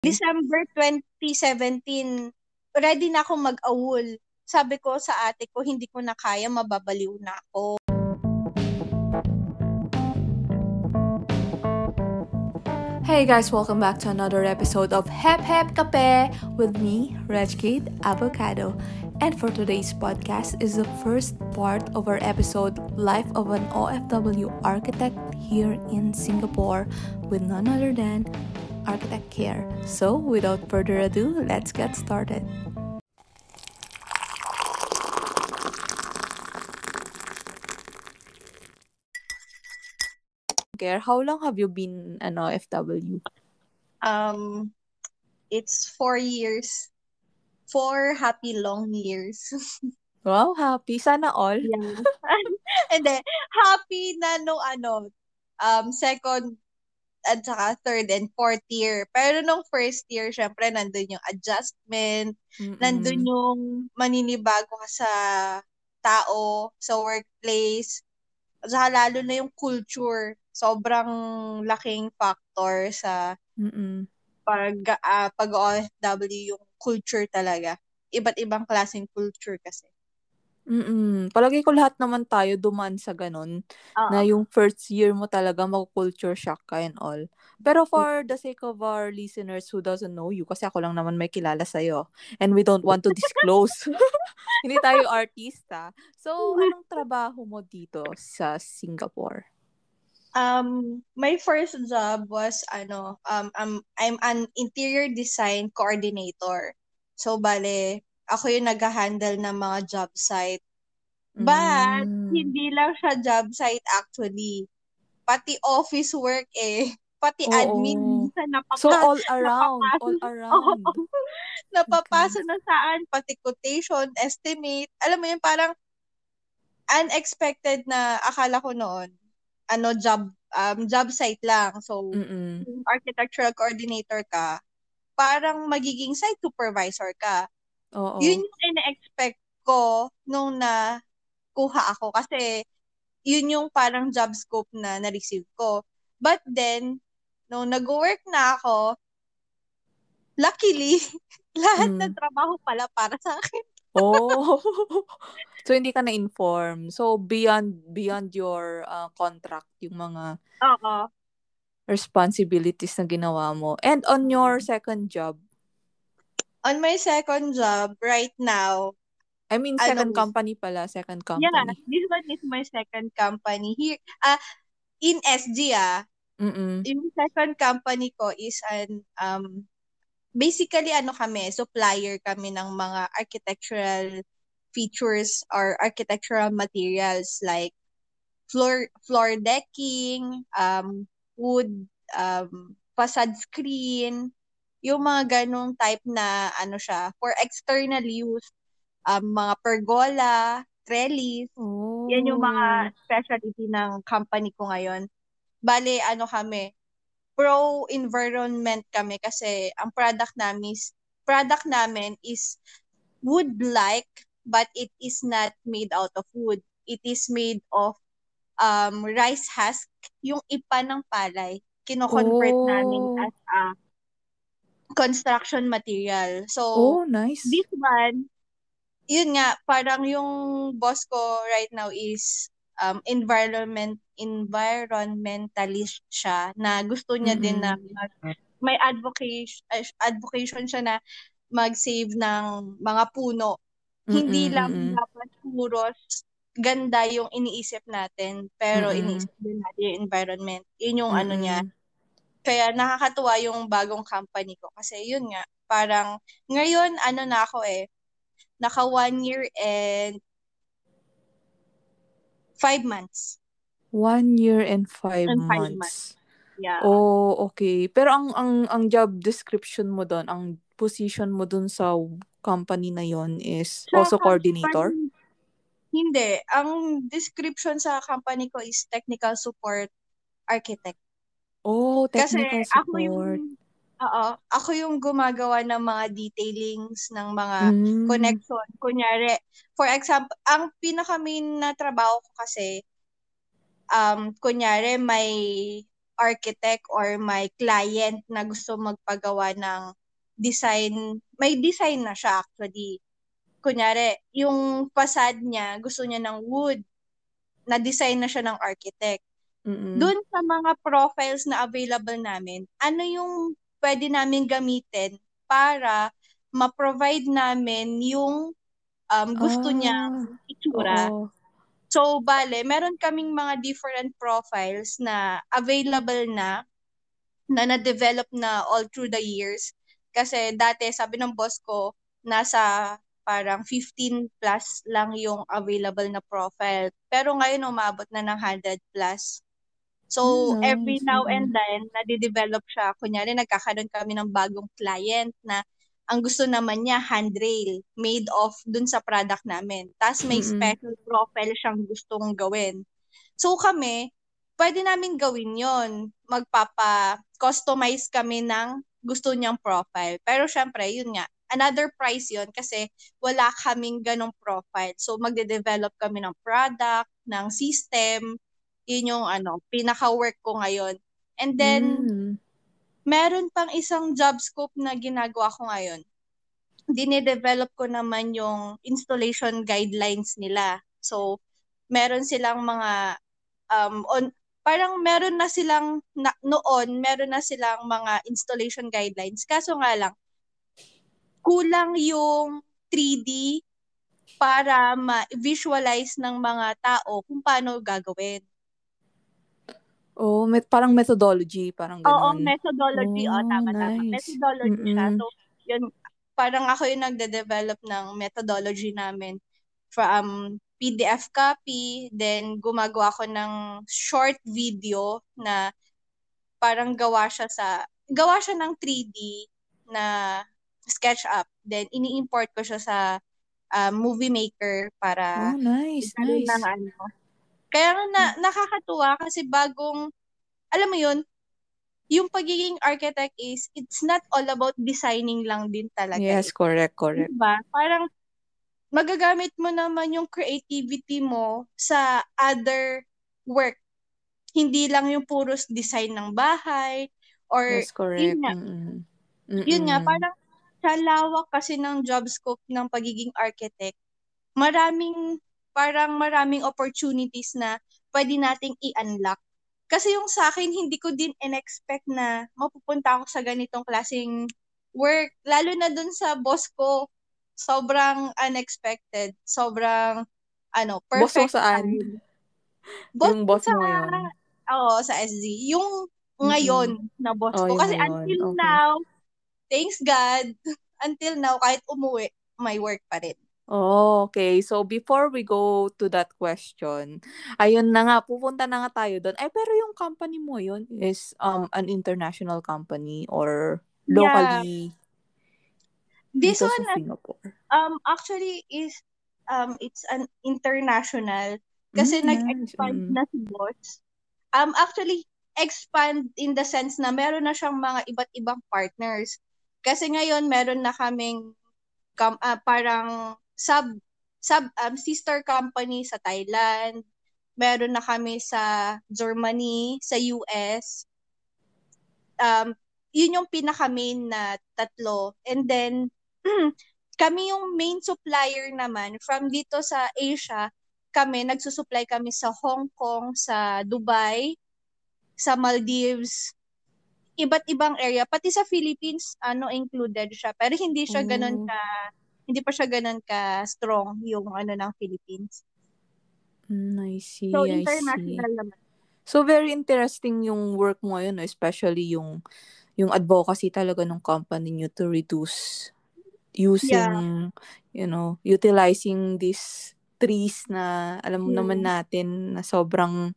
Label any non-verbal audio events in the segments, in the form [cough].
December 2017, ready na ako mag-awol. Sabi ko sa ate ko, hindi ko na kaya, mababaliw na ako. Hey guys, welcome back to another episode of Hep Hep Kape with me, Rajkate Avocado. And for today's podcast is the first part of our episode Life of an OFW Architect here in Singapore with none other than Architect Care. So, without further ado, let's get started. Care, how long have you been an OFW? Um, it's four years. Four happy long years. [laughs] Wow, happy. Sana all. yeah. [laughs] And then, happy na no ano, um, second at saka third and fourth year. Pero nung first year, syempre, nandun yung adjustment, Mm-mm. nandun yung maninibago ka sa tao, sa workplace, at saka lalo na yung culture. Sobrang laking factor sa Mm-mm. pag, ah, pag OFW yung culture talaga. Iba't ibang klaseng culture kasi. Mm-mm. Palagi ko lahat naman tayo dumaan sa ganun Oo. na yung first year mo talaga mag-culture shock ka and all. Pero for the sake of our listeners who doesn't know you, kasi ako lang naman may kilala sa'yo, and we don't want to disclose. [laughs] Hindi tayo artista. So, anong trabaho mo dito sa Singapore? Um, my first job was ano, um, um I'm an interior design coordinator. So bale, ako yung nag-handle ng mga job site. But Mm. hindi lang siya job site actually. Pati office work eh. Pati Oo. admin minsan napaka So, all around. napapasok- All [laughs] around. Oo. napapasa na saan, pati quotation, estimate. Alam mo yun, parang unexpected na akala ko noon, ano, job, um, job site lang. So, Mm-mm. architectural coordinator ka, parang magiging site supervisor ka. Oo. Yun yung ina-expect ko nung na kuha ako kasi yun yung parang job scope na na-receive ko. But then, nung nag-work na ako, luckily, [laughs] lahat Mm. ng trabaho pala para sa akin. Oh. [laughs] so hindi ka na-inform. So beyond beyond your uh, contract yung mga Oo. responsibilities na ginawa mo. And on your second job, On my second job, right now, I mean Ano? second company pala, second yeah, company. this one is my second company. Here, ah in SG ah, Mm. yung second company ko is an um basically ano kami, supplier kami ng mga architectural features or architectural materials like floor floor decking, um wood um facade screen, yung mga ganong type na ano siya for external use, um mga pergola, trellis, Oh. yan yung mga specialty ng company ko ngayon. Bale, ano kami, pro-environment kami kasi ang product namin is, product namin is wood-like but it is not made out of wood. It is made of um, rice husk, yung ipa ng palay. Kino-convert Oh. namin as a construction material. So, Oh, nice. this one, yun nga, parang yung boss ko right now is um, environment environmentalist siya na gusto niya din na mag- may advocation advocation siya na mag-save ng mga puno. Hindi Mm-mm, lang dapat puro ganda yung iniisip natin, pero Mm-mm. iniisip din natin yung environment. Yun yung ano niya. Kaya nakakatuwa yung bagong company ko. Kasi yun nga, parang ngayon ano na ako eh, naka one year and five months. One year and five, And five months. Yeah. Oh, okay. Pero ang ang ang job description mo doon, ang position mo doon sa company na yon is Sa also coordinator? company- Hindi. Ang description sa company ko is technical support architect. Oh, Kasi technical ako yung support. Oo, ako yung gumagawa ng mga detailings ng mga Mm. connection. Kunyari, for example, ang pinaka main na trabaho ko kasi, um, kunyari may architect or my client na gusto magpagawa ng design, may design na siya actually. Kunyari, yung facade niya, gusto niya ng wood, na-design na siya ng architect. Mm-mm. Doon sa mga profiles na available namin, ano yung pwede namin gamitin para ma-provide namin yung um, gusto Ah, niya itsura. Oo. So, bale, meron kaming mga different profiles na available na, na na-develop na all through the years. Kasi dati, sabi ng boss ko, nasa parang 15 plus lang yung available na profile. Pero ngayon, umabot na ng 100 plus. So, Mm, every now and then, nadidevelop siya. Kunyari, nagkakaroon kami ng bagong client na ang gusto naman niya, handrail, made of dun sa product namin. Tapos may Mm-mm. special profile siyang gustong gawin. So kami, pwede namin gawin yon Magpapa-customize kami ng gusto niyang profile. Pero syempre, yun nga, another price yon kasi wala kaming ganong profile. So magde-develop kami ng product, ng system, yun yung ano, pinaka-work ko ngayon. And then, Mm. meron pang isang job scope na ginagawa ko ngayon. Dine-develop ko naman yung installation guidelines nila. So, meron silang mga um on parang meron na silang na, noon, meron na silang mga installation guidelines. Kaso nga lang kulang yung 3D para ma-visualize ng mga tao kung paano gagawin. Oh, met parang methodology, parang Oo, ganun. methodology. Oh, Oh, tama, tama. nice. Methodology siya. Mm-mm. So, yun, parang ako yung nagde-develop ng methodology namin from PDF copy, then gumagawa ko ng short video na parang gawa siya sa, gawa siya ng 3D na SketchUp. Then, ini-import ko siya sa uh, Movie Maker para Oh, nice, nice. ng ano. Kaya nga na, nakakatuwa kasi bagong, alam mo yun, yung pagiging architect is, it's not all about designing lang din talaga. Yes, eh. correct, correct. Diba? Parang, magagamit mo naman yung creativity mo sa other work. Hindi lang yung puros design ng bahay, or, Yes, correct. yun nga, Mm-mm. yun nga, parang, sa lawak kasi ng job scope ng pagiging architect, maraming, parang maraming opportunities na pwede nating i-unlock. Kasi yung sa akin, hindi ko din in-expect na mapupunta ako sa ganitong klaseng work. Lalo na dun sa boss ko. Sobrang unexpected. Sobrang, ano, Boss perfect saan? time. Boss Yung boss sa, mo ngayon. oo, sa SZ. Yung ngayon na boss Oh, ko. Kasi ngayon. until Okay. now, thanks God, [laughs] until now, kahit umuwi, may work pa rin. Oh, okay. So, before we go to that question, ayun na nga, pupunta na nga tayo doon. Eh, pero yung company mo yun is um an international company or Yeah. locally This dito one, sa Singapore? um, actually is, um, it's an international. Kasi Mm, nice. nag-expand Mm. na si boss. Um, actually, expand in the sense na meron na siyang mga iba't ibang partners. Kasi ngayon, meron na kaming kam- ah, parang sub sub um, sister company sa Thailand. Meron na kami sa Germany, sa US. Um, yun yung pinaka-main na tatlo. And then, [clears throat] kami yung main supplier naman from dito sa Asia. Kami, nagsusupply kami sa Hong Kong, sa Dubai, sa Maldives, iba't ibang area. Pati sa Philippines, ano, included siya. Pero hindi siya ganun Oh. ka, hindi pa siya ganun ka strong yung ano ng Philippines. Mm, I see, So, I see. international naman. So, very interesting yung work mo no? especially yung yung advocacy talaga ng company nyo to reduce using, you know, utilizing these trees na alam mo Yeah. naman natin na sobrang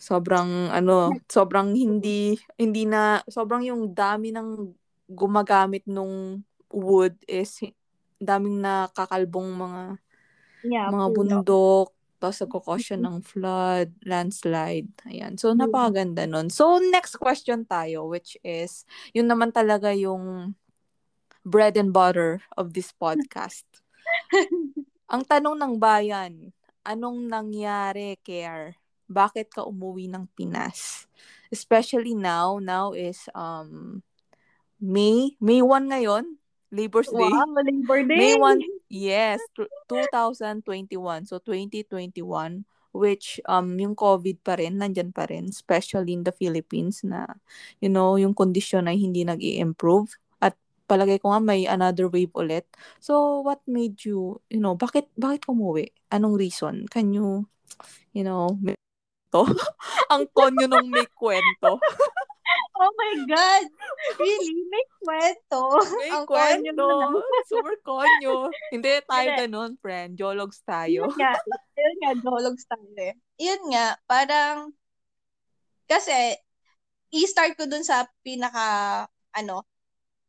sobrang ano, sobrang hindi hindi na sobrang yung dami ng gumagamit nung wood is daming nakakalbong mga Yeah, mga puno. bundok, tapos nagkakos siya ng flood, landslide. Ayan. So, Mm. napakaganda nun. So, next question tayo, which is, yun naman talaga yung bread and butter of this podcast. [laughs] Ang tanong ng bayan, anong nangyari, Care? Bakit ka umuwi ng Pinas? especially now, now is um May, May 1 ngayon, Labor's Day. Wow, Labor Day. May 1, yes, 2021. So 2021 which um yung COVID pa rin nandyan pa rin especially in the Philippines na you know yung kondisyon ay hindi nag-i-improve at palagay ko nga may another wave ulit. So what made you you know bakit bakit umuwi? Anong reason? Can you you know [laughs] to? Ang konyo nung may kwento. [laughs] oh my God! Really? May kwento? May Ang kwento. [laughs] Super konyo. Hindi tayo ganun, friend. Jologs tayo. Yun nga, yun nga, dologs tayo eh. Yun nga, parang, kasi, i-start ko dun sa pinaka, ano,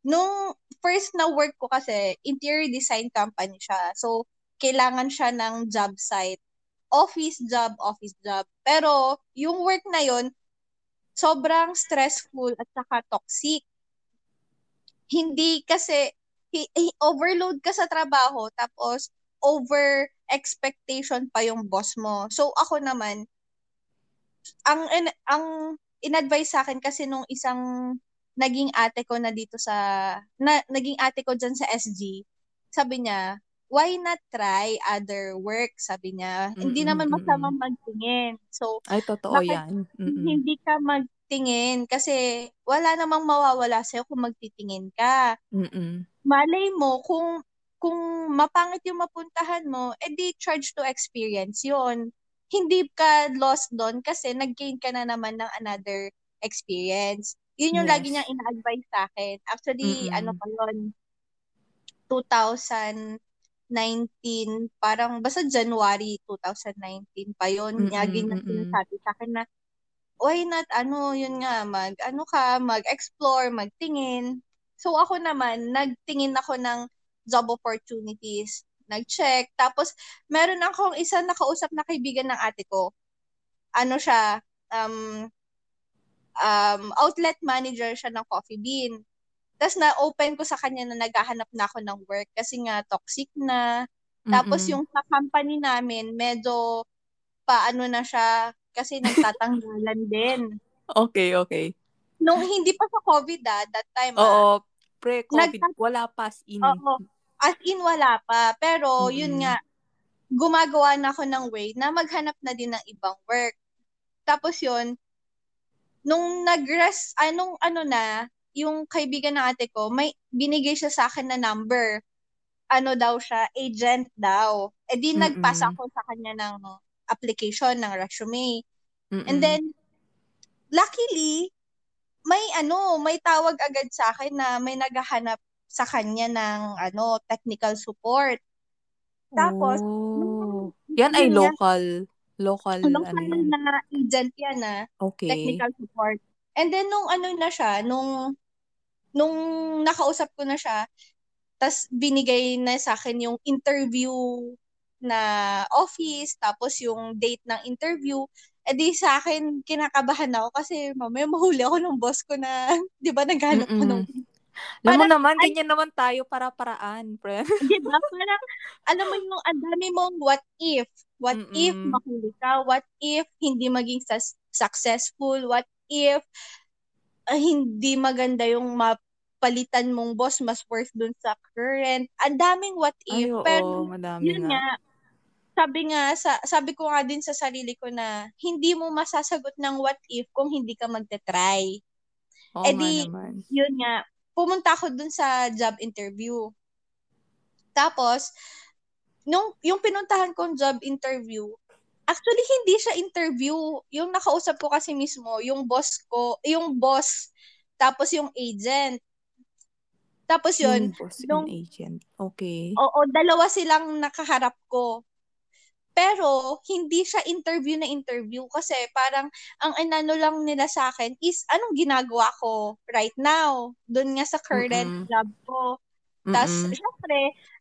nung first na work ko kasi, interior design company siya. So, kailangan siya ng job site. Office job, office job. Pero, yung work na yun, sobrang stressful at saka toxic. Hindi kasi, overload ka sa trabaho, tapos, over expectation pa yung boss mo. So ako naman ang ang in-advise sa akin kasi nung isang naging ate ko na dito sa na, naging ate ko diyan sa SG, sabi niya, why not try other work? Sabi niya, hindi Mm-mm, naman masama mm-mm. magtingin. So Ay, totoo Bakit yan. Mm-mm. hindi ka magtingin kasi wala namang mawawala sa'yo kung magtitingin ka Mm-mm. malay mo kung kung mapangit yung mapuntahan mo, edi charge to experience yon Hindi ka lost doon kasi nag-gain ka na naman ng another experience. Yun yung Yes. lagi niyang ina-advise sa akin. Actually, Mm-mm. ano pa yun, 2019, parang basta January 2019 pa yun. Mm-mm, Lagi niya mm-mm. sinasabi sa akin na, why not, ano, yun nga, mag, ano ka, mag-explore, magtingin. So ako naman, nagtingin ako ng job opportunities, nag-check. Tapos, meron akong isa nakausap na kaibigan ng ate ko. Ano siya, um, um, outlet manager siya ng Coffee Bean. Tapos na-open ko sa kanya na naghahanap na ako ng work kasi nga toxic na. Tapos Mm-mm. yung sa company namin, medyo paano na siya kasi nagtatanggalan [laughs] din. Okay, okay. Nung hindi pa sa COVID ah, that time ah, Oo, pre-COVID, Nagtat- wala pas in. Oo. As in, wala pa. Pero, yun Mm-mm. nga, gumagawa na ako ng way na maghanap na din ng ibang work. Tapos yun, nung nag-rest, anong ano na, yung kaibigan ng ate ko, may binigay siya sa akin na number. Ano daw siya, agent daw. E di Mm-mm. nagpasa ako sa kanya ng application, ng resume. Mm-mm. And then, luckily, may ano, may tawag agad sa akin na may naghahanap sa kanya ng ano, technical support. Tapos, oh. Yan ay local. Local, Anong ano yan. na agent yan na Okay. technical support. And then nung ano na siya, nung nung nakausap ko na siya, tas binigay na sa akin yung interview na office, tapos yung date ng interview, eh di sa akin kinakabahan ako kasi mamaya mahuli ako ng boss ko na, [laughs] di ba naghanap ko ng Alam mo naman, ay- ganyan naman tayo para-paraan, friend. [laughs] Di ba? Parang, alam mo yung, ang dami mong what if. What Mm-mm. if mahuli ka? What if hindi maging sus- successful? What if ah, hindi maganda yung mapalitan mong boss, mas worth dun sa current? Ang daming what Ay, if. oo, Pero, madami yun nga. nga, sabi nga, sa, sabi ko nga din sa sarili ko na, hindi mo masasagot ng what if kung hindi ka magte-try. Oo eh di, naman. yun nga, pumunta ako dun sa job interview. Tapos, nung yung pinuntahan kong job interview, actually hindi siya interview. Yung nakausap ko kasi mismo, yung boss ko, yung boss, tapos yung agent. Tapos yun, Yung boss nung- and agent. Okay. oo, dalawa silang nakaharap ko. Pero, hindi siya interview na interview kasi parang ang inano lang nila sa akin is anong ginagawa ko right now. Doon nga sa current Mm-mm. job ko. Tapos, Mm-mm. syempre,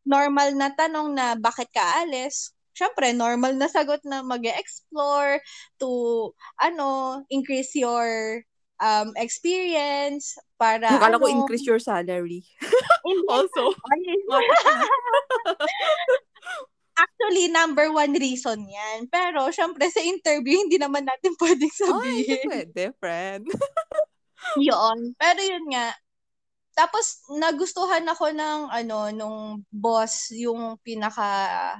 normal na tanong na bakit ka alis? Syempre, normal na sagot na mag explore to, ano, increase your um, experience para, Akala ko ano, increase your salary. [laughs] Also, [laughs] actually, number one reason yan. Pero, syempre, sa interview, hindi naman natin pwedeng sabihin. Ay, pwede, friend. [laughs] yun. Pero yun nga, tapos nagustuhan ako ng ano nung boss yung pinaka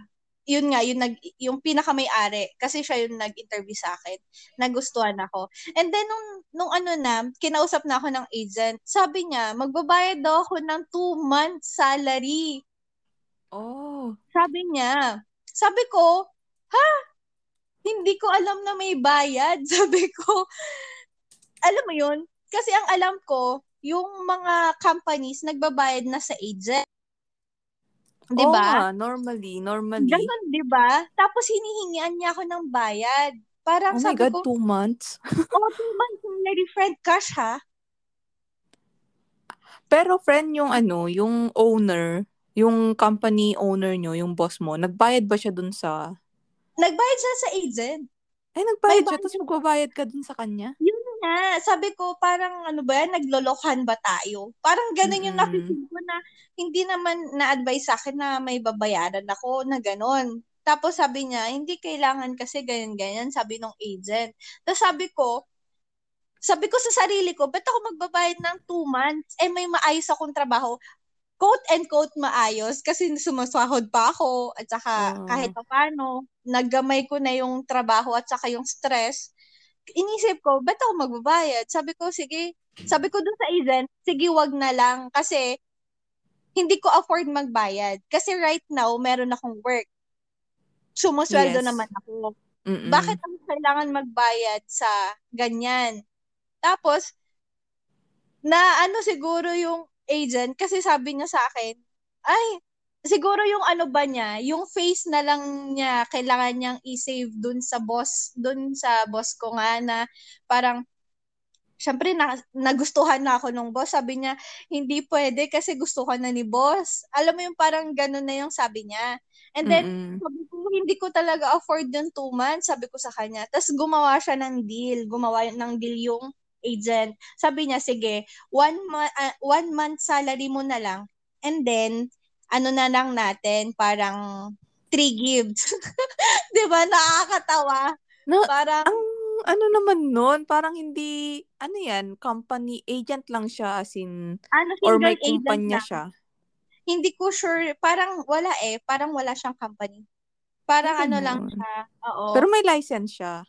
yun nga yung nag yung pinaka may-ari kasi siya yung nag-interview sa akin. Nagustuhan ako. And then nung nung ano na, kinausap na ako ng agent. Sabi niya, magbabayad daw ako ng two months salary. Oh. Sabi niya. Sabi ko, ha? Hindi ko alam na may bayad. [laughs] Sabi ko, alam mo yun? Kasi ang alam ko, yung mga companies nagbabayad na sa agent. 'Di ba? Oh, normally, normally. Ganun, 'di ba? Tapos hinihingian niya ako ng bayad. Parang oh sabi God, ko, two months? [laughs] oh, two months salary, friend, cash ha? Pero friend, yung ano, yung owner, yung company owner nyo, yung boss mo, nagbayad ba siya dun sa... Nagbayad siya sa agent. Ay, nagbayad May siya, tapos magbabayad ka dun sa kanya? Yun nga, sabi ko, parang ano ba yan, naglolokohan ba tayo? Parang ganun yung Mm-mm. nafe ko na hindi naman na-advise sa akin na may babayaran ako na ganun. Tapos sabi niya, hindi kailangan kasi ganyan-ganyan, sabi ng agent. Tapos sabi ko, sabi ko sa sarili ko, ba't ako magbabayad ng two months? Eh, may maayos akong trabaho. Quote and quote maayos kasi sumasahod pa ako at saka Oo. kahit pa paano, naggamay ko na yung trabaho at saka yung stress inisip ko, ba't ako magbabayad? Sabi ko, sige, sabi ko dun sa agent, sige, wag na lang. Kasi, hindi ko afford magbayad. Kasi right now, meron akong work. Sumusweldo Yes. naman ako. Mm-mm. Bakit ako kailangan magbayad sa ganyan? Tapos, na ano siguro yung agent, kasi sabi niya sa akin, ay, siguro yung ano ba niya, yung face na lang niya, kailangan niyang i-save dun sa boss, dun sa boss ko nga na parang, syempre na, nagustuhan na ako nung boss. Sabi niya, hindi pwede kasi gusto ka na ni boss. Alam mo yung parang ganun na yung sabi niya. And then, Mm-mm. sabi ko, hindi ko talaga afford yung two months, sabi ko sa kanya. Tapos gumawa siya ng deal. Gumawa ng deal yung agent. Sabi niya, sige, one, mo- ah, one month salary mo na lang. And then, ano na lang natin, parang three gifts. [laughs] Di ba? Nakakatawa. No, Parang, ang ano naman nun, parang hindi, ano yan, company agent lang siya as in, ano, or may kumpanya siya. Hindi ko sure, parang wala eh. Parang wala siyang company. Parang Ah, ano lang siya. Oo. Pero may license siya.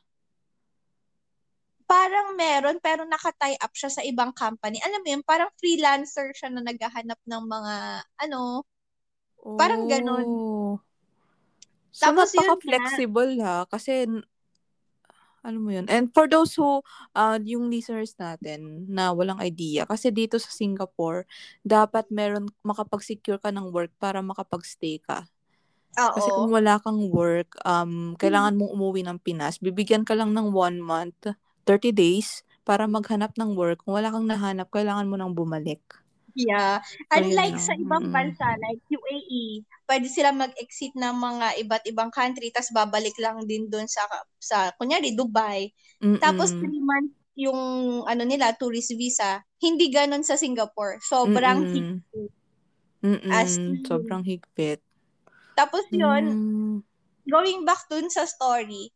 parang meron pero naka-tie up siya sa ibang company. Alam mo yun, parang freelancer siya na naghahanap ng mga ano, Parang ganun. Oh. So, Tapos yun napaka-flexible ha. Kasi, ano mo yun. And for those who, uh, yung listeners natin na walang idea, kasi dito sa Singapore, dapat meron, makapag-secure ka ng work para makapag-stay ka. oo. Kasi kung wala kang work, um, kailangan mong umuwi ng Pinas, bibigyan ka lang ng one month, 30 days, para maghanap ng work. Kung wala kang nahanap, kailangan mo nang bumalik. Yeah. So, Unlike lang. sa ibang bansa like UAE, pwede sila mag-exit ng mga iba't ibang country tas babalik lang din doon sa sa kunyari Dubai. Tapos Mm-mm. three months yung ano nila tourist visa. Hindi ganon sa Singapore. Sobrang Mm-mm. higpit. Mm-mm. As in. Sobrang higpit. Tapos yun, Mm. going back dun sa story,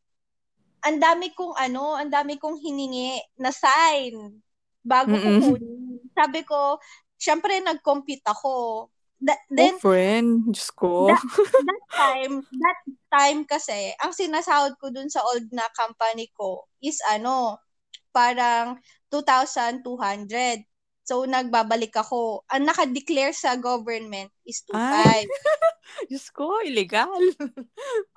ang dami kong ano, ang dami kong hiningi na sign bago ko kunin. Sabi ko, syempre nag-compute ako. That, oh, then, friend. Diyos ko. that, [laughs] that time, that time kasi, ang sinasahod ko dun sa old na company ko is ano, parang 2,200. So, nagbabalik ako. Ang naka-declare sa government is 2,500. [laughs] Diyos ko, illegal.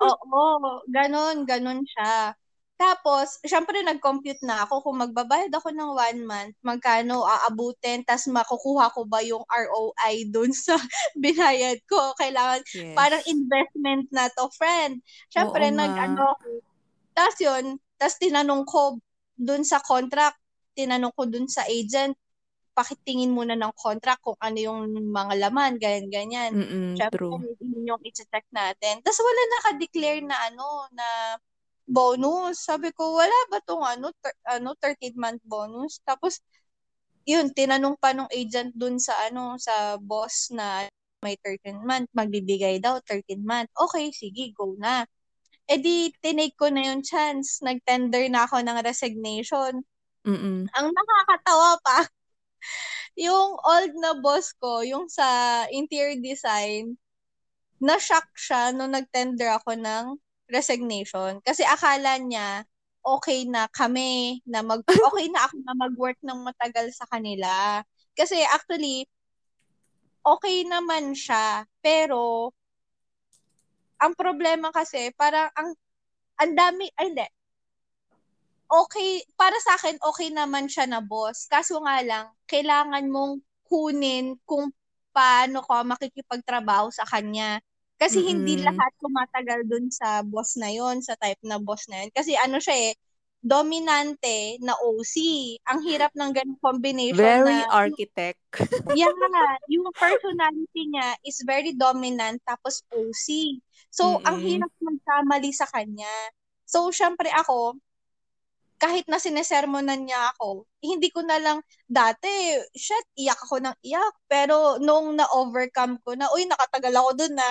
Oo, ganun, ganun siya. Tapos, syempre nag-compute na ako kung magbabayad ako ng one month, magkano aabutin, tas makukuha ko ba yung ROI dun sa [laughs] binayad ko. Kailangan, Yes. parang investment na to, friend. Syempre, Oo nag-ano. Tapos yun, tas tinanong ko dun sa contract, tinanong ko dun sa agent, pakitingin muna ng contract kung ano yung mga laman, ganyan-ganyan. True. yun yung i-check natin. Tapos wala naka-declare na ano, na bonus. Sabi ko, wala ba tong ano, ter- ano 13th month bonus? Tapos, yun, tinanong pa nung agent dun sa ano, sa boss na may 13 month, magbibigay daw 13 month. Okay, sige, go na. E di, tinake ko na yung chance. Nag-tender na ako ng resignation. Mm-mm. Ang nakakatawa pa, [laughs] yung old na boss ko, yung sa interior design, na-shock siya nung nag-tender ako ng resignation. Kasi akala niya, okay na kami, na mag, [laughs] okay na ako na mag-work ng matagal sa kanila. Kasi actually, okay naman siya. Pero, ang problema kasi, parang ang, ang dami, ay hindi, okay, para sa akin, okay naman siya na boss. Kaso nga lang, kailangan mong kunin kung paano ka makikipagtrabaho sa kanya. Kasi Mm-mm. hindi lahat tumatagal dun sa boss na yon sa type na boss na yun. Kasi ano siya eh, dominante na OC. Ang hirap ng ganung combination Very na... architect. [laughs] yeah, yung personality niya is very dominant tapos OC. So, Mm-mm. ang hirap magkamali sa kanya. So, syempre ako, kahit na sinesermonan niya ako, hindi ko na lang, dati, shit, iyak ako ng iyak. Pero nung na-overcome ko na, uy, nakatagal ako dun na,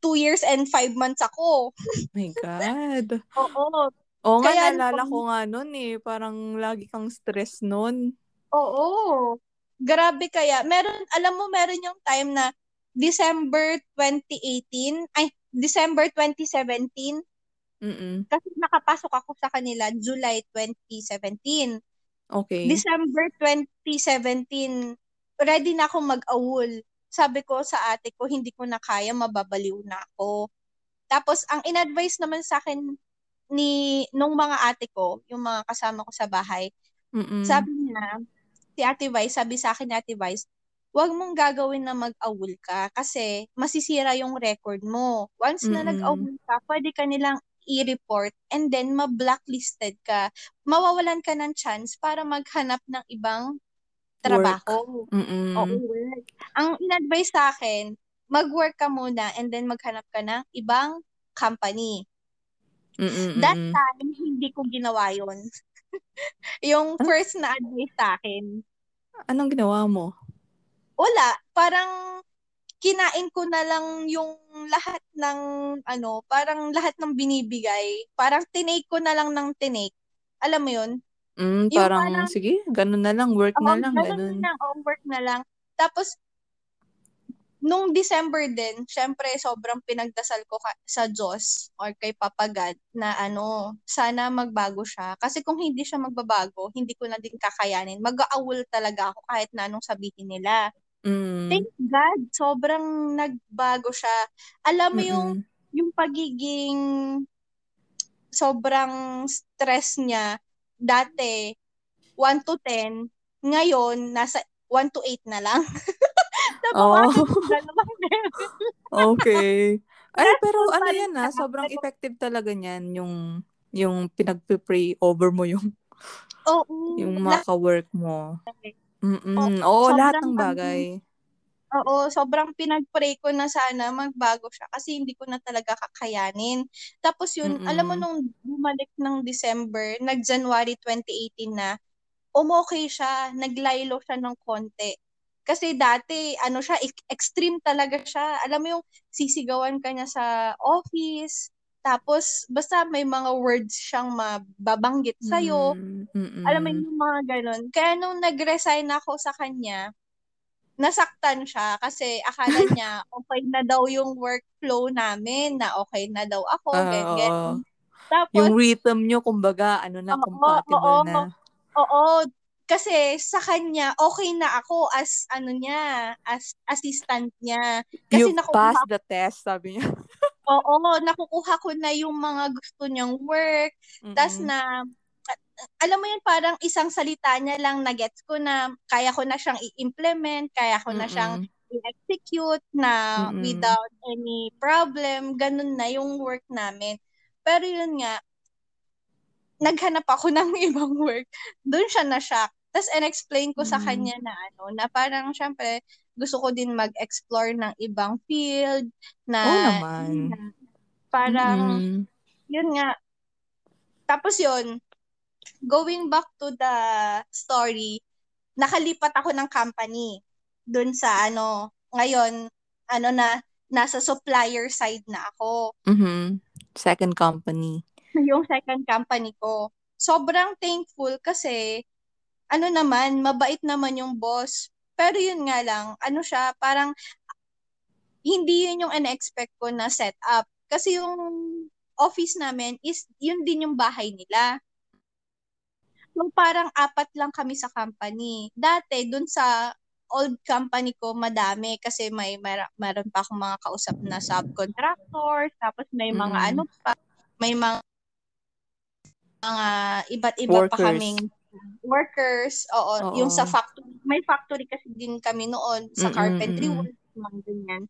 two years and five months ako. My God. [laughs] Oo. Oo nga, Kaya naalala ko nga nun eh. Parang lagi kang stress nun. Oo. Grabe kaya. Meron, alam mo, meron yung time na December 2018, ay, December 2017, Mm-mm. kasi nakapasok ako sa kanila July 2017. Okay. December 2017, ready na akong mag-awol. Sabi ko sa ate ko, hindi ko na kaya, mababaliw na ako. Tapos, ang in-advise naman sa akin ni nung mga ate ko, yung mga kasama ko sa bahay, Mm-mm. sabi niya, si Ate Vice, sabi sa akin ni Ate Vice, huwag mong gagawin na mag-awol ka kasi masisira yung record mo. Once na Mm-mm. nag-awol ka, pwede ka nilang i-report and then ma-blacklisted ka. Mawawalan ka ng chance para maghanap ng ibang trabaho. Mm-mm. Oo, work. Ang in-advise sa akin, mag-work ka muna and then maghanap ka ng ibang company. Mm-mm. That time, hindi ko ginawa yun. [laughs] yung first na advice sa akin, Anong ginawa mo? wala, parang kinain ko na lang yung lahat ng ano, parang lahat ng binibigay. Parang tinake ko na lang ng tinake. Alam mo yun? Mm, Yung parang, parang- sige, ganun na lang, work na lang, ganun ganun. na lang, oh, work na lang. Tapos, nung December din, syempre, sobrang pinagdasal ko ka- sa Diyos or kay Papa God na ano, sana magbago siya. Kasi kung hindi siya magbabago, hindi ko na din kakayanin. Mag-aawol talaga ako kahit na anong sabihin nila. Mm. Thank God, sobrang nagbago siya. Alam mo yung yung pagiging sobrang stress niya dati 1 to 10, ngayon nasa 1 to 8 na lang. [laughs] Oh, [laughs] okay. Ay, pero ano yan ah, siya. sobrang effective talaga niyan, yung, yung pinag-pray over mo yung, Oo. yung lahat- maka-work mo. Oh, Mm-mm. Oo, lahat sobrang ng bagay. Oo, sobrang pinag-pray ko na sana magbago siya kasi hindi ko na talaga kakayanin. Tapos yun, Mm-mm. alam mo nung bumalik ng December, nag-January 2018 na, umokay siya, naglaylo siya ng konti. Kasi dati, ano siya, extreme talaga siya. Alam mo yung sisigawan ka niya sa office, tapos basta may mga words siyang mababanggit sa'yo. Mm, mm-mm. Alam mo yung mga ganun. Kaya nung nag-resign ako sa kanya, nasaktan siya kasi akala [laughs] niya okay na daw yung workflow namin, na okay na daw ako, Ah, ganyan. oo. Tapos, Yung rhythm nyo, kumbaga, ano na, Oo, compatible oo. na. oo, kasi sa kanya, okay na ako as, ano niya, as assistant niya. Kasi You've nakukuha, passed the test, sabi niya. [laughs] oo, nakukuha ko na yung mga gusto niyang work, Tas Mm-mm. na, alam mo yun, parang isang salita niya lang na gets ko na kaya ko na siyang i-implement, kaya ko na siyang Mm-mm. i-execute na Mm-mm. without any problem. Ganun na yung work namin. Pero yun nga, naghanap ako [laughs] ng ibang work. Doon siya na-shock. Tapos in-explain ko sa kanya na ano, na parang syempre gusto ko din mag-explore ng ibang field na Oo naman. nga, parang Mm-mm. yun nga. Tapos yun, going back to the story, nakalipat ako ng company dun sa ano, ngayon, ano na, nasa supplier side na ako. Mhm. Second company. [laughs] Yung second company ko. Sobrang thankful kasi, ano naman, mabait naman yung boss. Pero yun nga lang, ano siya, parang, hindi yun yung in-expect ko na setup. Kasi yung office namin is, yun din yung bahay nila. So, parang apat lang kami sa company. Dati, dun sa old company ko, madami kasi may mer- meron pa akong mga kausap na subcontractors, tapos may mga Mm. ano pa, may mga mga iba't iba Workers. pa kaming workers. Oo, Oo. yung sa factory. May factory kasi din kami noon sa Mm-mm, carpentry work, mga ganyan.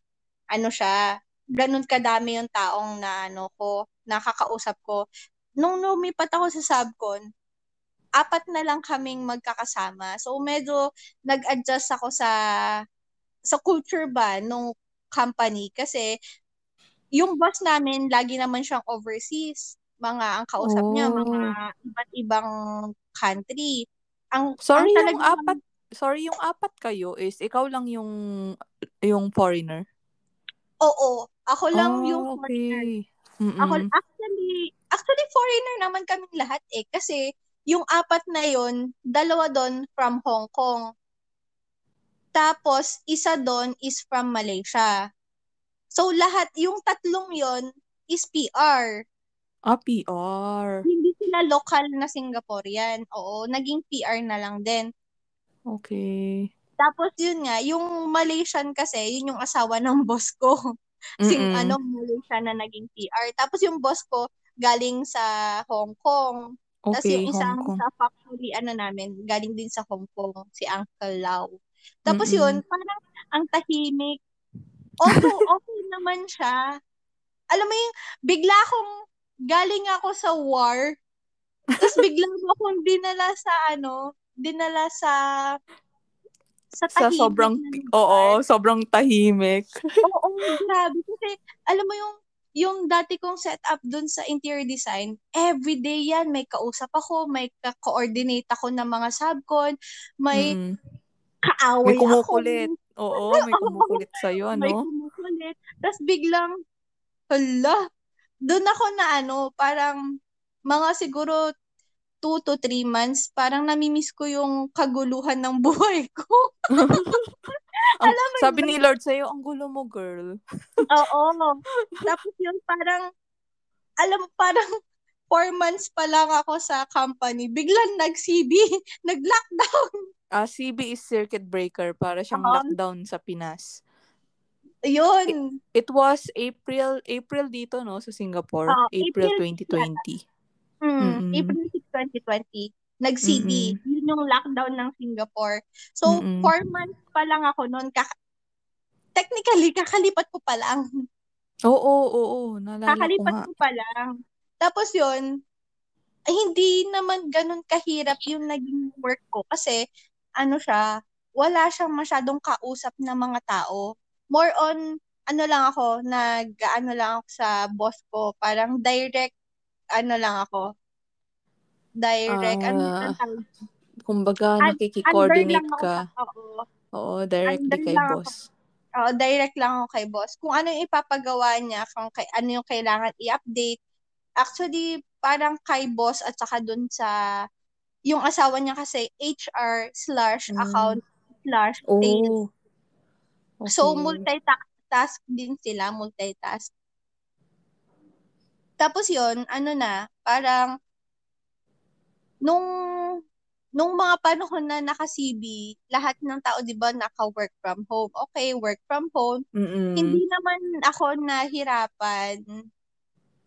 Ano siya, ganun kadami yung taong na ano ko, nakakausap ko. Nung lumipat ako sa subcon, apat na lang kaming magkakasama. So medyo nag-adjust ako sa sa culture ba nung company kasi yung boss namin lagi naman siyang overseas. Mga ang kausap niya Oh. mga iba't ibang country. Ang Sorry, ang yung apat, sorry, yung apat kayo is ikaw lang yung yung foreigner. Oo, ako lang Ah, yung foreigner. okay. Mm-mm. Ako actually actually foreigner naman kaming lahat eh kasi yung apat na yon, dalawa doon from Hong Kong. Tapos isa doon is from Malaysia. So lahat yung tatlong yon is PR. Ah, PR. Hindi sila local na Singaporean. Oo, naging PR na lang din. Okay. Tapos yun nga, yung Malaysian kasi, yun yung asawa ng [laughs] boss ko. Sing ano, Malaysian na naging PR. Tapos yung boss ko galing sa Hong Kong. Tapos Okay, yung isang Hong Kong. sa factory ano namin, galing din sa Hong Kong, si Uncle Lau. Tapos Mm-mm. yun, parang ang tahimik. Although okay naman siya. Alam mo yung, bigla akong, galing ako sa war, tapos bigla mo akong dinala sa ano, dinala sa sa Sa tahimik sobrang, na lugar. oo, sobrang tahimik. Oo, grabe. Kasi, alam mo yung, yung dati kong setup dun sa interior design, everyday yan, may kausap ako, may ka-coordinate ako ng mga subcon, may Mm-mm. kaaway May kumukulit. ako. Oo, [laughs] may kumukulit sa'yo, May ano? kumukulit. Tapos biglang, hala, doon ako na ano, parang mga siguro two to three months, parang namimiss ko yung kaguluhan ng [laughs] buhay ko. [laughs] [laughs] Ang, Alam mo sabi yun? ni Lord sa'yo, ang gulo mo, girl. [laughs] Oo. Tapos yun parang, alam mo, parang [laughs] four months pa lang ako sa company. Biglang nag-CB, nag-lockdown. Ah, CB is circuit breaker para siyang Oo. lockdown sa Pinas. Yun. It was April, April dito, no, sa Singapore. Oo, April, April 2020. Mm, Mm-mm. April 6, 2020. Nag-CB. Yun yung lockdown ng Singapore. So, Mm-mm. four months pa lang ako noon. Kaka- technically, kakalipat ko pa lang. Oo, oo, oo. Ko Kakalipat nga. ko pa lang. Tapos yun, ay, hindi naman ganun kahirap yung naging work ko. Kasi, ano siya, wala siyang masyadong kausap na mga tao. More on, ano lang ako, nag, ano lang ako sa boss ko. Parang direct, ano lang ako. Direct, ano Ah, ang tawag? Kumbaga, ako ka. sa- Oo. Oo, directly kay lang ako. boss. Oo, direct lang ako kay boss. Kung ano yung ipapagawa niya, kung kay, ano yung kailangan i-update. Actually, parang kay boss at saka dun sa, yung asawa niya kasi HR slash Mm. account slash sales. Oh. So, Okay. multitask din sila, multitask. Tapos yon ano na, parang, nung, nung mga panahon na naka-CB, lahat ng tao, di ba, naka-work from home. Okay, work from home. Mm-mm. Hindi naman ako nahirapan.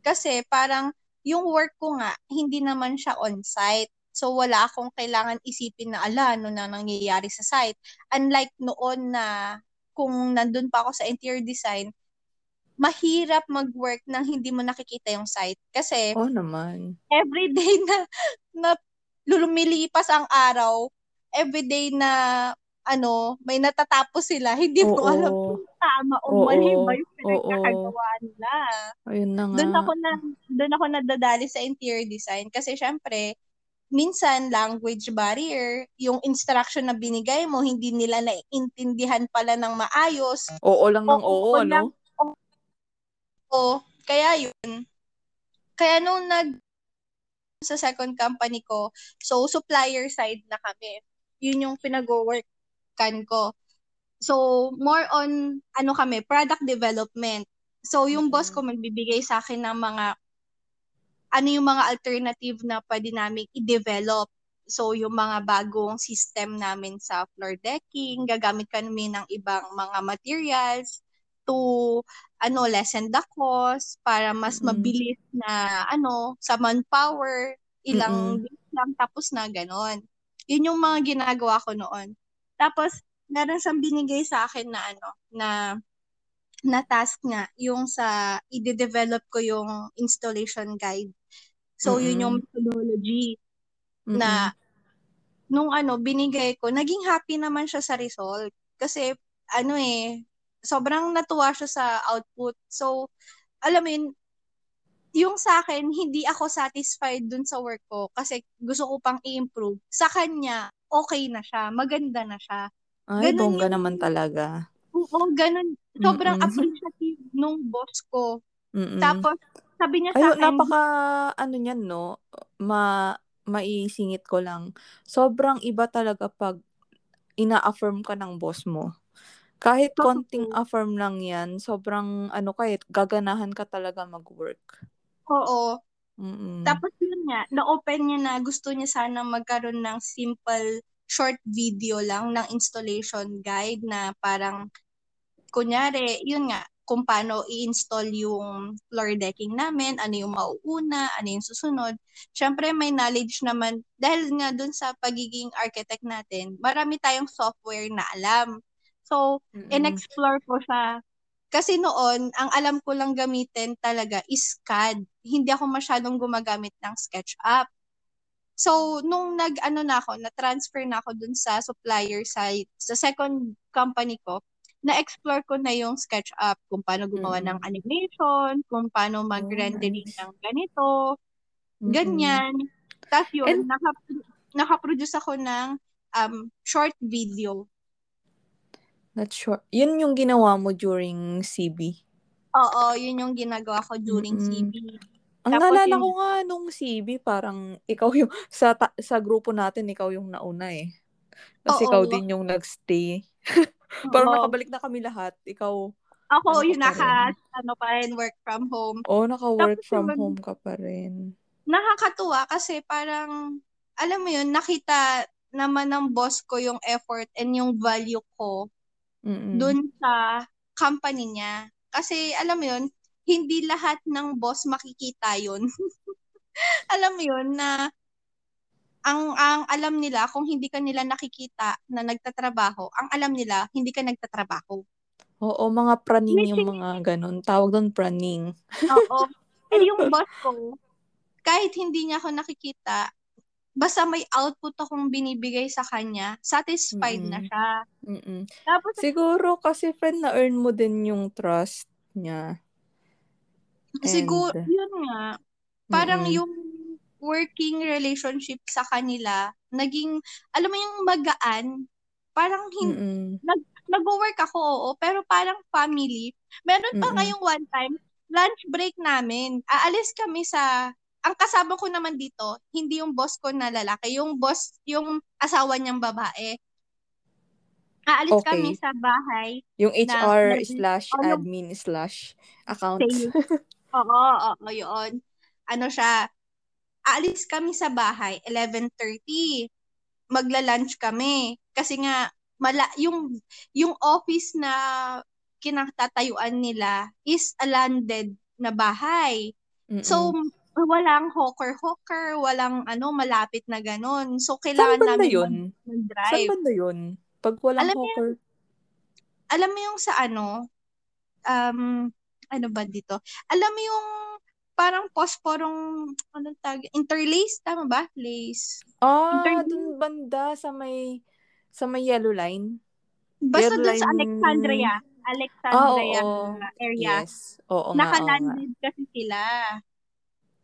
Kasi parang, yung work ko nga, hindi naman siya on-site. So, wala akong kailangan isipin na, ala, ano na nangyayari sa site. Unlike noon na, kung nandun pa ako sa interior design, mahirap mag-work nang hindi mo nakikita yung site. Kasi, Oo naman. everyday na, na lumilipas ang araw, everyday na, ano, may natatapos sila, hindi mo Oo. alam kung tama o Oo. mali ba yung Oo. pinagkakagawa nila. Ayun na nga. Doon ako na doon ako nadadali sa interior design kasi syempre minsan language barrier, yung instruction na binigay mo, hindi nila naiintindihan pala ng maayos. Oo lang ng oo, oo ano? Oo. Kaya yun. Kaya nung nag sa second company ko, so supplier side na kami. Yun yung pinag-workan ko. So, more on, ano kami, product development. So, yung mm-hmm. boss ko magbibigay sa akin ng mga ano yung mga alternative na pwede namin i-develop. So, yung mga bagong system namin sa floor decking, gagamit kami ng ibang mga materials to ano lessen the cost para mas mm-hmm. mabilis na ano sa manpower ilang mm-hmm. lang tapos na ganon. Yun yung mga ginagawa ko noon. Tapos meron siyang binigay sa akin na ano na na task nga yung sa i-develop ko yung installation guide. So mm-hmm. yun yung methodology mm-hmm. na nung ano binigay ko, naging happy naman siya sa result kasi ano eh sobrang natuwa siya sa output. So alam mo yun, yung sa akin, hindi ako satisfied dun sa work ko kasi gusto ko pang i-improve. Sa kanya, okay na siya, maganda na siya. Ay, ganun bongga yung, naman talaga. Oo, ganun. Sobrang Mm-mm. appreciative nung boss ko. Mm-mm. Tapos, sabi niya sa Ayun, akin, napaka, ano niyan, no? Ma, maisingit ko lang. Sobrang iba talaga pag ina-affirm ka ng boss mo. Kahit konting affirm lang yan, sobrang, ano kahit eh, gaganahan ka talaga mag-work. Oo. Mm-mm. Tapos yun nga, na-open niya na gusto niya sana magkaroon ng simple short video lang ng installation guide na parang kunyari, yun nga, kung paano i-install yung floor decking namin, ano yung mauuna, ano yung susunod. Siyempre, may knowledge naman, dahil nga dun sa pagiging architect natin, marami tayong software na alam. So, mm-hmm. in-explore ko siya. Kasi noon, ang alam ko lang gamitin talaga is CAD. Hindi ako masyadong gumagamit ng SketchUp. So, nung nag-ano na ako, na-transfer na ako dun sa supplier side, sa second company ko, na-explore ko na yung SketchUp, kung paano gumawa mm-hmm. ng animation, kung paano oh, mag-rendering oh, nice. ng ganito, mm-hmm. ganyan. Tapos yun, And... naka- nakaproduce ako ng um, short video. Not sure. Yun yung ginawa mo during CB? Oo, yun yung ginagawa ko during mm-hmm. CB. Ang Tapos naalala yung... ko nga nung CB, parang ikaw yung, [laughs] sa, ta- sa grupo natin, ikaw yung nauna eh. Kasi ikaw din yung nagstay. [laughs] parang nakabalik na kami lahat. Ikaw, ako ano yung naka, ano pa rin, work from home. Oo, oh, naka-work Tapos, from yung, home ka pa rin. Nakakatuwa kasi parang, alam mo yun, nakita naman ng boss ko yung effort and yung value ko Mm-mm. dun sa company niya. Kasi, alam mo yun, hindi lahat ng boss makikita yun. [laughs] alam mo yun na ang ang alam nila kung hindi ka nila nakikita na nagtatrabaho, ang alam nila hindi ka nagtatrabaho. Oo, mga praning yung mga ganun. Tawag doon praning. Oo. [laughs] Eh yung boss ko, kahit hindi niya ako nakikita, basta may output akong binibigay sa kanya, satisfied Mm-mm. na siya. Mm-mm. Tapos, Siguro kasi friend na earn mo din yung trust niya. Siguro, And, yun nga. Parang mm-mm. yung working relationship sa kanila, naging, alam mo yung magaan, parang hin- nag, nag-work ako, oo, pero parang family. Meron pa Mm-mm. ngayong one time, lunch break namin, aalis kami sa, ang kasama ko naman dito, hindi yung boss ko na lalaki, yung boss, yung asawa niyang babae. Aalis okay. kami sa bahay. Yung HR na, slash admin slash account. [laughs] Oo, oo, yun. Ano siya, aalis kami sa bahay, 11.30. Magla-lunch kami. Kasi nga, mala, yung, yung office na kinatatayuan nila is a landed na bahay. Mm-mm. So, walang hawker-hawker, walang ano, malapit na ganun. So, kailangan Saan namin yun? mag-drive. Saan banda yun? Pag walang alam hawker? Yung, alam mo yung sa ano, um, ano ba dito? Alam mo yung parang posporong, anong tag, interlace, tama ba? Lace. Ah, interlace. dun banda sa may, sa may yellow line. Basta yellow dun line... sa Alexandria. Alexandria oh, oh, area. Yes. Oo nga. Naka-landed kasi sila.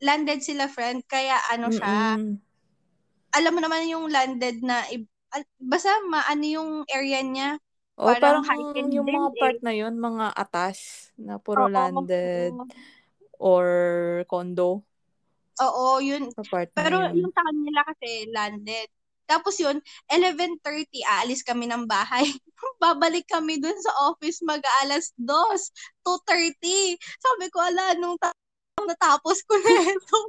Landed sila, friend. Kaya ano siya, Mm-mm. alam mo naman yung landed na, basta maano yung area niya. O, parang, parang yung mga eh. part na yun, mga atas na puro Oo, landed oo. or condo. Oo, yun. Pero yun. yung sa kanila kasi landed. Tapos yun, 11.30, aalis kami ng bahay. [laughs] Babalik kami dun sa office mag-aalas 2, 2.30. Sabi ko, ala, nung ta- natapos ko na ito.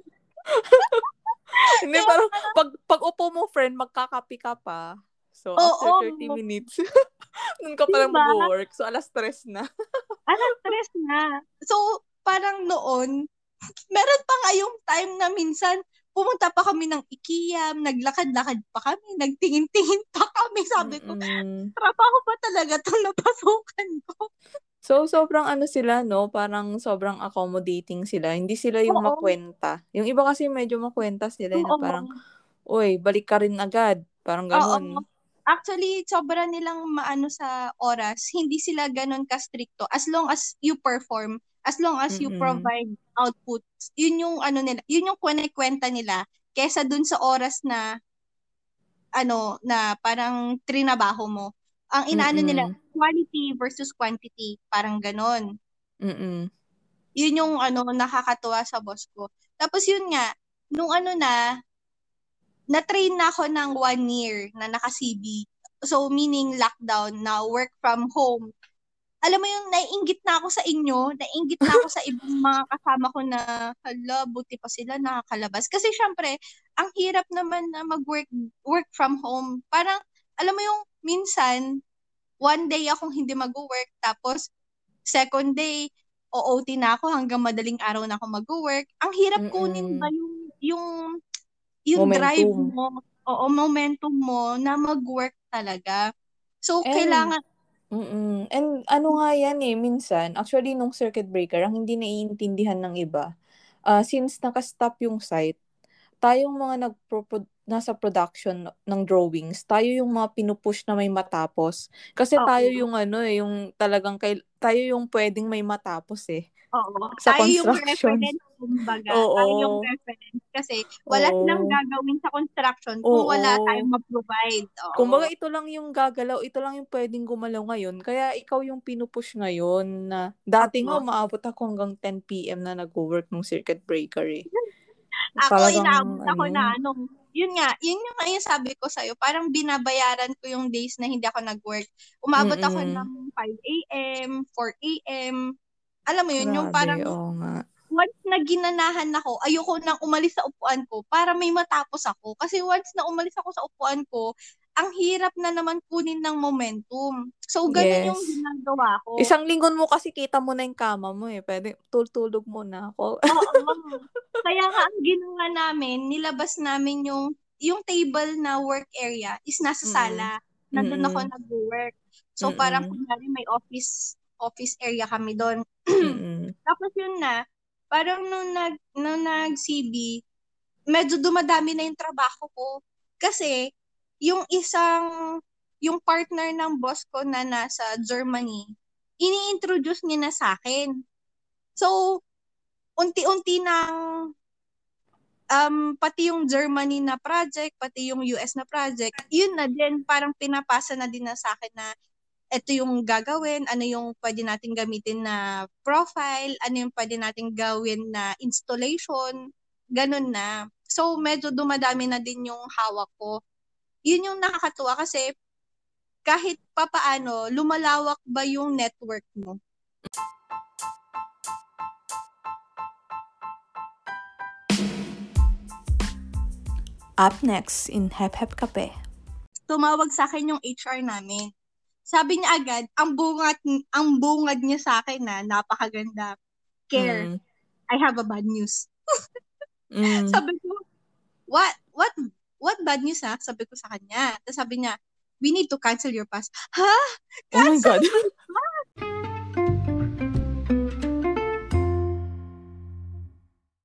[laughs] Hindi, parang pag, pag upo mo, friend, magkakapi ka pa. So, oh, after oh, 30 minutes, [laughs] nun ka palang diba? mag-work. So, alas stress na. [laughs] alas stress na. So, parang noon, meron pa nga yung time na minsan, pumunta pa kami ng IKEA, naglakad-lakad pa kami, nagtingin-tingin pa kami. Sabi ko, mm-hmm. trabaho pa talaga itong napasukan ko. So, sobrang ano sila, no? Parang sobrang accommodating sila. Hindi sila yung Oo. makwenta. Yung iba kasi medyo makwenta sila, Oo. na parang, uy, balik ka rin agad. Parang ganun. Oo actually, sobra nilang maano sa oras. Hindi sila ganun ka-stricto. As long as you perform, as long as you mm-hmm. provide output, yun yung ano nila, yun yung kwenta nila kesa dun sa oras na ano, na parang trinabaho mo. Ang inaano mm-hmm. nila, quality versus quantity. Parang ganun. Mm-mm. Yun yung ano, nakakatuwa sa boss ko. Tapos yun nga, nung ano na, na-train na ako ng one year na naka-CB. So, meaning lockdown na work from home. Alam mo yung naiingit na ako sa inyo, naiingit na ako sa [laughs] ibang mga kasama ko na, hala, buti pa sila nakakalabas. Kasi syempre, ang hirap naman na mag-work work from home. Parang, alam mo yung minsan, one day akong hindi mag-work, tapos second day, OOT na ako hanggang madaling araw na ako mag-work. Ang hirap kunin ba yung yung yung momentum. drive mo, oo, momentum mo na mag-work talaga. So, And, kailangan... Mm-mm. And ano nga yan eh, minsan, actually nung circuit breaker, ang hindi naiintindihan ng iba, uh, since nakastop yung site, tayong mga nagpro nasa production ng drawings, tayo yung mga pinupush na may matapos. Kasi okay. tayo yung ano eh, yung talagang kay, tayo yung pwedeng may matapos eh. Oo. Sa tayo yung reference, kumbaga. Oo. Tayo yung reference. Kasi wala Oo. silang gagawin sa construction kung Oo. wala tayong ma-provide. Oo. Kumbaga, ito lang yung gagalaw, ito lang yung pwedeng gumalaw ngayon. Kaya ikaw yung pinupush ngayon na dati nga umaabot ako hanggang 10 p.m. na nag-work ng circuit breaker eh. Ako, Talagang, inaabot ako ano, na anong yun nga, yun yung ngayon sabi ko sa'yo, parang binabayaran ko yung days na hindi ako nag-work. Umabot Mm-mm. ako ng 5 a.m., 4 a.m., alam mo yun, Grabe, yung parang, nga. once na ginanahan ako, ayoko nang umalis sa upuan ko para may matapos ako. Kasi once na umalis ako sa upuan ko, ang hirap na naman kunin ng momentum. So, ganun yes. yung ginagawa ko. Isang linggon mo kasi kita mo na yung kama mo eh. Pwede, tultulog mo na ako. Oo. [laughs] Kaya nga, ang ginawa namin, nilabas namin yung yung table na work area is nasa mm-hmm. sala. Nandun mm-hmm. ako nag-work. So, mm-hmm. parang kunyari may office office area kami doon. [clears throat] Tapos yun na, parang nung nag nung nag-CB, medyo dumadami na yung trabaho ko kasi yung isang yung partner ng boss ko na nasa Germany, ini-introduce niya na sa akin. So, unti-unti nang um, pati yung Germany na project, pati yung US na project, yun na din, parang pinapasa na din na sa akin na ito yung gagawin, ano yung pwede natin gamitin na profile, ano yung pwede natin gawin na installation, ganun na. So, medyo dumadami na din yung hawak ko. Yun yung nakakatuwa kasi kahit papaano, lumalawak ba yung network mo? Up next in Hep Hep Kape. Tumawag sa akin yung HR namin sabi niya agad, ang bungad, ang bungad niya sa akin na napakaganda. Care, mm. I have a bad news. mm. [laughs] Sabi ko, what, what, what bad news ha? Sabi ko sa kanya. Tapos sabi niya, we need to cancel your pass. Ha? Cancel oh my God. [laughs]